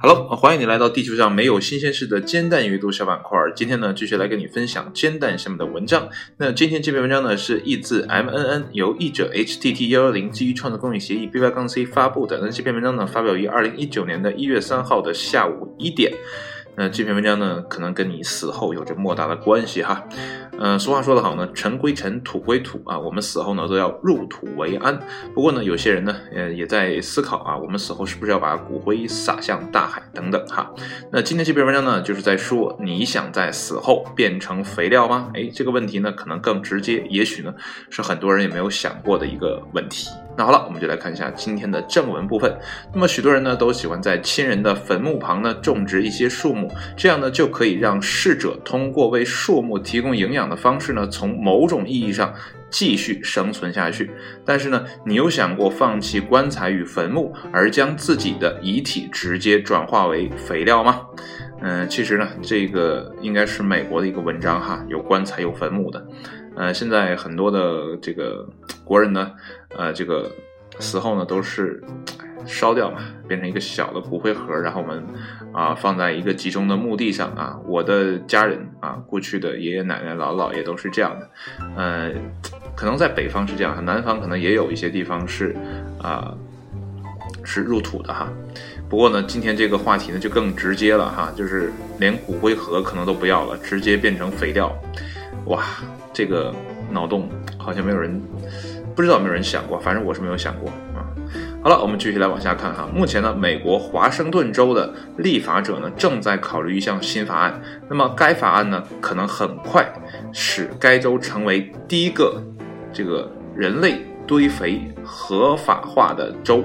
Hello，欢迎你来到地球上没有新鲜事的煎蛋阅读小板块。今天呢，继续来跟你分享煎蛋下面的文章。那今天这篇文章呢，是译自 M N N，由译者 H T T 幺幺零基于创作公益协议 B Y 杠 C 发布的。那这篇文章呢，发表于二零一九年的一月三号的下午一点。那这篇文章呢，可能跟你死后有着莫大的关系哈。嗯，俗话说得好呢，尘归尘，土归土啊，我们死后呢都要入土为安。不过呢，有些人呢，呃，也在思考啊，我们死后是不是要把骨灰撒向大海等等哈。那今天这篇文章呢，就是在说，你想在死后变成肥料吗？哎，这个问题呢，可能更直接，也许呢，是很多人也没有想过的一个问题。那好了，我们就来看一下今天的正文部分。那么许多人呢都喜欢在亲人的坟墓旁呢种植一些树木，这样呢就可以让逝者通过为树木提供营养的方式呢，从某种意义上继续生存下去。但是呢，你有想过放弃棺材与坟墓，而将自己的遗体直接转化为肥料吗？嗯，其实呢，这个应该是美国的一个文章哈，有棺材有坟墓的。呃，现在很多的这个国人呢，呃，这个死后呢都是烧掉嘛，变成一个小的骨灰盒，然后我们啊放在一个集中的墓地上啊。我的家人啊，过去的爷爷奶奶、姥姥姥爷都是这样的。呃，可能在北方是这样，南方可能也有一些地方是啊是入土的哈。不过呢，今天这个话题呢就更直接了哈，就是连骨灰盒可能都不要了，直接变成肥料，哇！这个脑洞好像没有人不知道有没有人想过，反正我是没有想过啊。好了，我们继续来往下看哈。目前呢，美国华盛顿州的立法者呢正在考虑一项新法案。那么该法案呢可能很快使该州成为第一个这个人类堆肥合法化的州。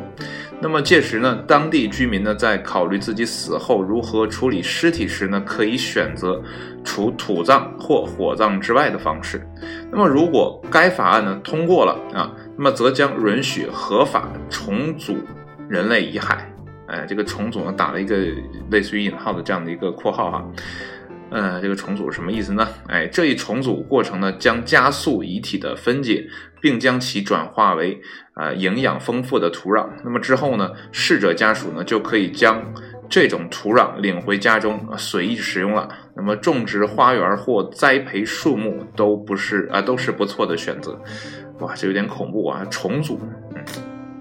那么届时呢，当地居民呢在考虑自己死后如何处理尸体时呢，可以选择除土葬或火葬之外的方式。那么如果该法案呢通过了啊，那么则将允许合法重组人类遗骸。哎，这个重组呢打了一个类似于引号的这样的一个括号哈。嗯，这个重组什么意思呢？哎，这一重组过程呢，将加速遗体的分解，并将其转化为啊营养丰富的土壤。那么之后呢，逝者家属呢就可以将这种土壤领回家中随意使用了。那么种植花园或栽培树木都不是啊，都是不错的选择。哇，这有点恐怖啊！重组，嗯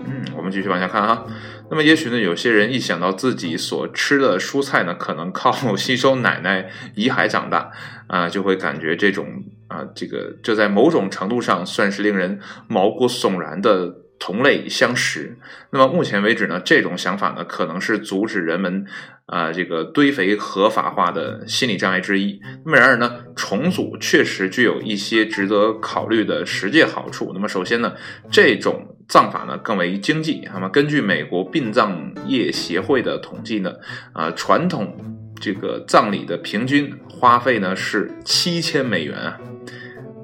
嗯，我们继续往下看啊。那么也许呢，有些人一想到自己所吃的蔬菜呢，可能靠吸收奶奶遗骸长大，啊，就会感觉这种啊，这个这在某种程度上算是令人毛骨悚然的同类相食。那么目前为止呢，这种想法呢，可能是阻止人们啊这个堆肥合法化的心理障碍之一。那么然而呢，重组确实具有一些值得考虑的实际好处。那么首先呢，这种。葬法呢更为经济，那么根据美国殡葬业协会的统计呢，啊，传统这个葬礼的平均花费呢是七千美元啊，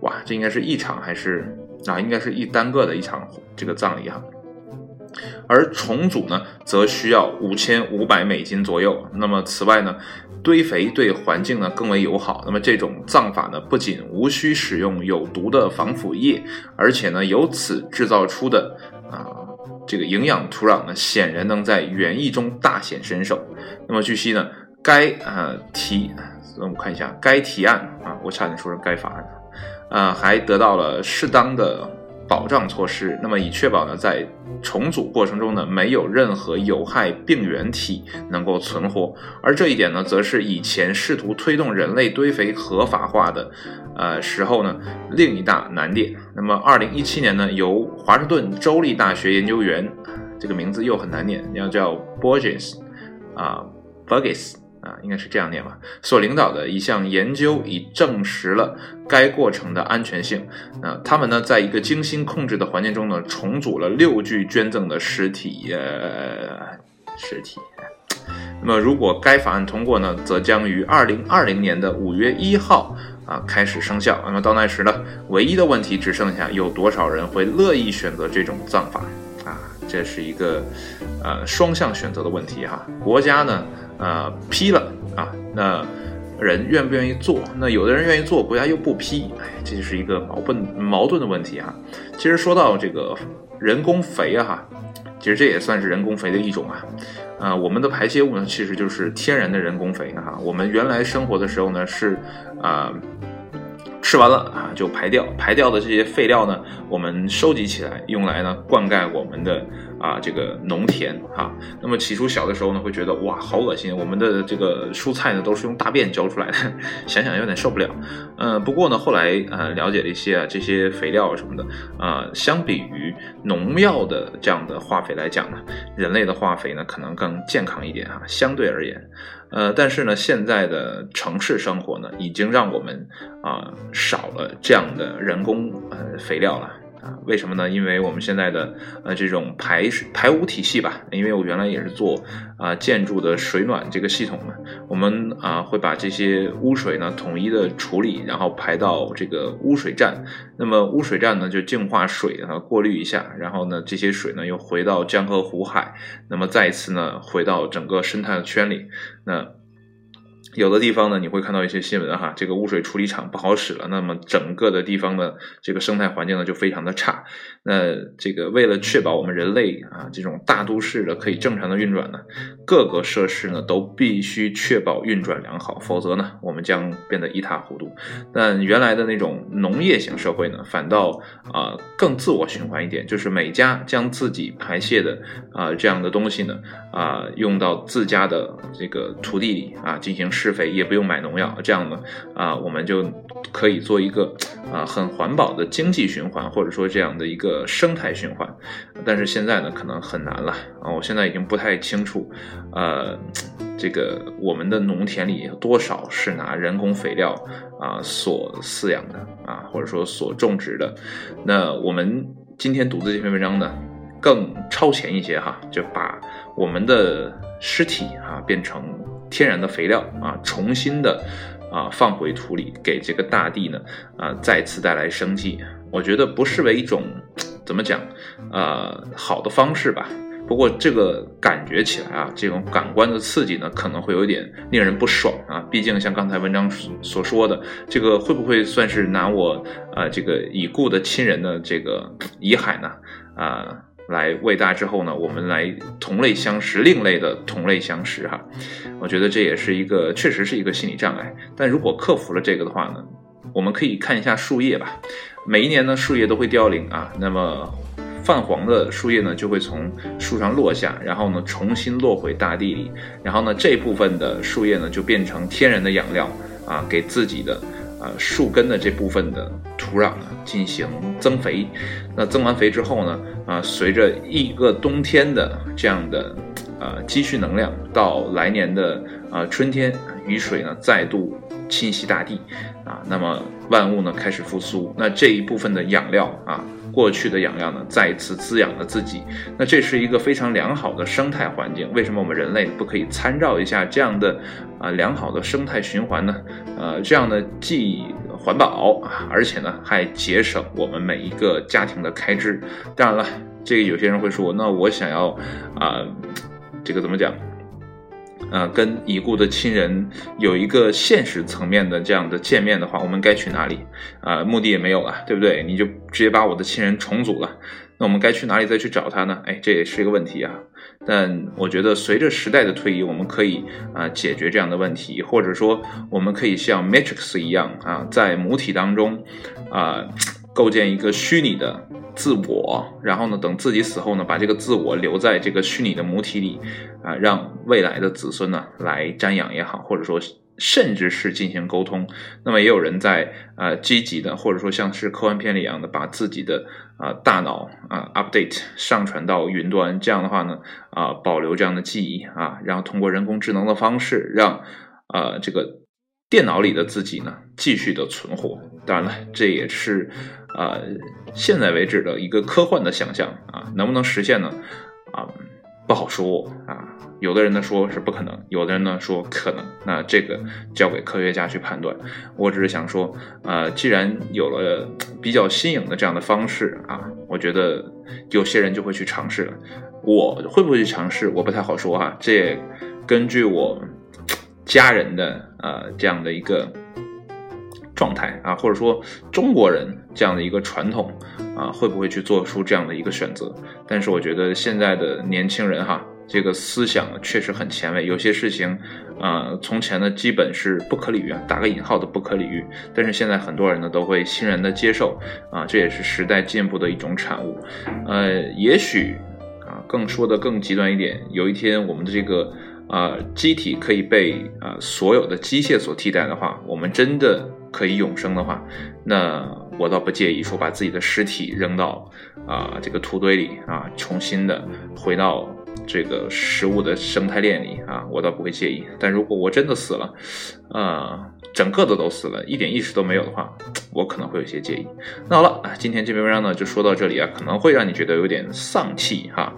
哇，这应该是一场还是啊，应该是一单个的一场这个葬礼哈。而重组呢，则需要五千五百美金左右。那么此外呢，堆肥对环境呢更为友好。那么这种葬法呢，不仅无需使用有毒的防腐液，而且呢，由此制造出的啊这个营养土壤呢，显然能在园艺中大显身手。那么据悉呢，该啊提，我们看一下该提案啊，我差点说成该法案，啊还得到了适当的。保障措施，那么以确保呢，在重组过程中呢，没有任何有害病原体能够存活。而这一点呢，则是以前试图推动人类堆肥合法化的，呃时候呢，另一大难点。那么，二零一七年呢，由华盛顿州立大学研究员，这个名字又很难念，要叫 Borges，啊，Borges。啊，应该是这样念吧。所领导的一项研究已证实了该过程的安全性。啊，他们呢，在一个精心控制的环境中呢，重组了六具捐赠的尸体，呃，尸体。那么，如果该法案通过呢，则将于二零二零年的五月一号啊开始生效。那么到那时呢，唯一的问题只剩下有多少人会乐意选择这种葬法？这是一个呃双向选择的问题哈。国家呢？呃，批了啊，那人愿不愿意做？那有的人愿意做，国家又不批，哎，这就是一个矛盾矛盾的问题啊。其实说到这个人工肥啊，哈，其实这也算是人工肥的一种啊。呃，我们的排泄物呢，其实就是天然的人工肥哈。我们原来生活的时候呢，是啊。吃完了啊，就排掉，排掉的这些废料呢，我们收集起来，用来呢灌溉我们的啊这个农田啊。那么起初小的时候呢，会觉得哇好恶心，我们的这个蔬菜呢都是用大便浇出来的，想想有点受不了。嗯，不过呢后来呃了解了一些啊这些肥料什么的啊，相比于农药的这样的化肥来讲呢，人类的化肥呢可能更健康一点啊，相对而言。呃，但是呢，现在的城市生活呢，已经让我们啊少了这样的人工呃肥料了。为什么呢？因为我们现在的呃这种排水排污体系吧，因为我原来也是做啊建筑的水暖这个系统嘛，我们啊会把这些污水呢统一的处理，然后排到这个污水站，那么污水站呢就净化水啊过滤一下，然后呢这些水呢又回到江河湖海，那么再一次呢回到整个生态圈里，那。有的地方呢，你会看到一些新闻哈，这个污水处理厂不好使了，那么整个的地方的这个生态环境呢就非常的差。那这个为了确保我们人类啊这种大都市的可以正常的运转呢，各个设施呢都必须确保运转良好，否则呢我们将变得一塌糊涂。但原来的那种农业型社会呢，反倒啊更自我循环一点，就是每家将自己排泄的啊这样的东西呢啊用到自家的这个土地里啊进行。施肥也不用买农药，这样呢，啊，我们就可以做一个啊很环保的经济循环，或者说这样的一个生态循环。但是现在呢，可能很难了啊！我现在已经不太清楚，呃，这个我们的农田里多少是拿人工肥料啊所饲养的啊，或者说所种植的。那我们今天读的这篇文章呢，更超前一些哈，就把我们的尸体啊变成。天然的肥料啊，重新的啊放回土里，给这个大地呢啊再次带来生机。我觉得不失为一种怎么讲呃好的方式吧。不过这个感觉起来啊，这种感官的刺激呢，可能会有点令人不爽啊。毕竟像刚才文章所说的，这个会不会算是拿我啊这个已故的亲人的这个遗骸呢啊？来喂大之后呢，我们来同类相食，另类的同类相食哈，我觉得这也是一个，确实是一个心理障碍。但如果克服了这个的话呢，我们可以看一下树叶吧。每一年呢，树叶都会凋零啊，那么泛黄的树叶呢就会从树上落下，然后呢重新落回大地里，然后呢这部分的树叶呢就变成天然的养料啊，给自己的。呃，树根的这部分的土壤呢，进行增肥。那增完肥之后呢，啊，随着一个冬天的这样的呃积蓄能量，到来年的啊春天，雨水呢再度侵袭大地，啊，那么万物呢开始复苏。那这一部分的养料啊。过去的养料呢，再一次滋养了自己，那这是一个非常良好的生态环境。为什么我们人类不可以参照一下这样的啊良好的生态循环呢？呃，这样呢既环保，而且呢还节省我们每一个家庭的开支。当然了，这个有些人会说，那我想要啊，这个怎么讲？呃，跟已故的亲人有一个现实层面的这样的见面的话，我们该去哪里？啊，目的也没有了，对不对？你就直接把我的亲人重组了，那我们该去哪里再去找他呢？哎，这也是一个问题啊。但我觉得随着时代的推移，我们可以啊解决这样的问题，或者说我们可以像 Matrix 一样啊，在母体当中啊构建一个虚拟的。自我，然后呢，等自己死后呢，把这个自我留在这个虚拟的母体里，啊，让未来的子孙呢来瞻仰也好，或者说甚至是进行沟通。那么也有人在啊积极的，或者说像是科幻片里一样的，把自己的啊大脑啊 update 上传到云端，这样的话呢，啊保留这样的记忆啊，然后通过人工智能的方式，让啊这个电脑里的自己呢继续的存活。当然了，这也是。啊，现在为止的一个科幻的想象啊，能不能实现呢？啊，不好说啊。有的人呢说是不可能，有的人呢说可能。那这个交给科学家去判断。我只是想说，呃，既然有了比较新颖的这样的方式啊，我觉得有些人就会去尝试了。我会不会去尝试？我不太好说哈。这也根据我家人的呃这样的一个。状态啊，或者说中国人这样的一个传统啊，会不会去做出这样的一个选择？但是我觉得现在的年轻人哈，这个思想确实很前卫，有些事情啊，从前呢基本是不可理喻啊，打个引号的不可理喻，但是现在很多人呢都会欣然的接受啊，这也是时代进步的一种产物。呃，也许啊，更说的更极端一点，有一天我们的这个。啊，机体可以被啊所有的机械所替代的话，我们真的可以永生的话，那我倒不介意说把自己的尸体扔到啊这个土堆里啊，重新的回到这个食物的生态链里啊，我倒不会介意。但如果我真的死了，啊，整个的都死了，一点意识都没有的话，我可能会有些介意。那好了，啊今天这篇文章呢就说到这里啊，可能会让你觉得有点丧气哈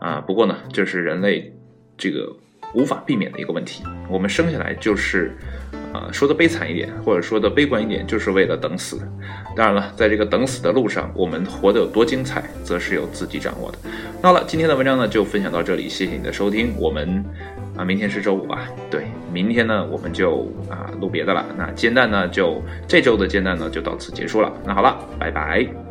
啊，不过呢，这是人类这个。无法避免的一个问题，我们生下来就是，呃，说的悲惨一点，或者说的悲观一点，就是为了等死。当然了，在这个等死的路上，我们活得有多精彩，则是由自己掌握的。那好了，今天的文章呢就分享到这里，谢谢你的收听。我们啊，明天是周五吧？对，明天呢我们就啊录别的了。那煎蛋呢就这周的煎蛋呢就到此结束了。那好了，拜拜。